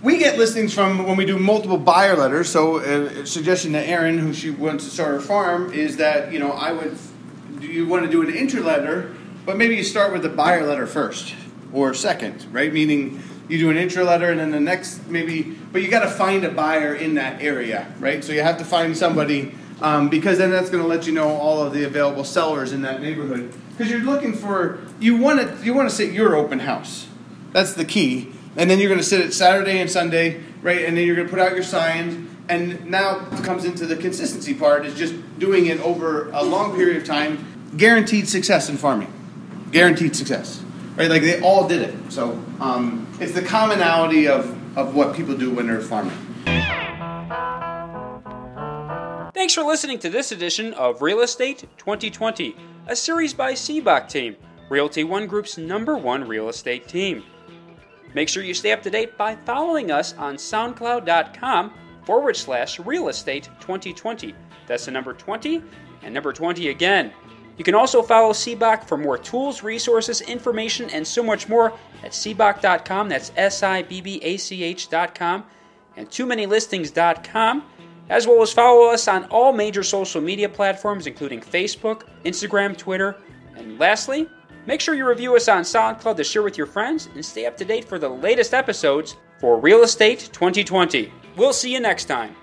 We get listings from when we do multiple buyer letters. So, a suggestion to Erin, who she wants to start her farm, is that you know I would you want to do an intro letter, but maybe you start with the buyer letter first or second, right? Meaning you do an intro letter and then the next maybe, but you got to find a buyer in that area, right? So you have to find somebody um, because then that's going to let you know all of the available sellers in that neighborhood. Because you're looking for you want to you want to sit your open house. That's the key and then you're going to sit it Saturday and Sunday, right? And then you're going to put out your signs. And now comes into the consistency part is just doing it over a long period of time. Guaranteed success in farming. Guaranteed success, right? Like they all did it. So um, it's the commonality of, of what people do when they're farming. Thanks for listening to this edition of Real Estate 2020, a series by Sibbach Team, Realty One Group's number one real estate team. Make sure you stay up to date by following us on SoundCloud.com forward slash real estate 2020. That's the number 20 and number 20 again. You can also follow Sibbach for more tools, resources, information, and so much more at Sibbach.com. That's S I B B A C H.com and too many listings.com, as well as follow us on all major social media platforms, including Facebook, Instagram, Twitter, and lastly, Make sure you review us on SoundCloud to share with your friends and stay up to date for the latest episodes for Real Estate 2020. We'll see you next time.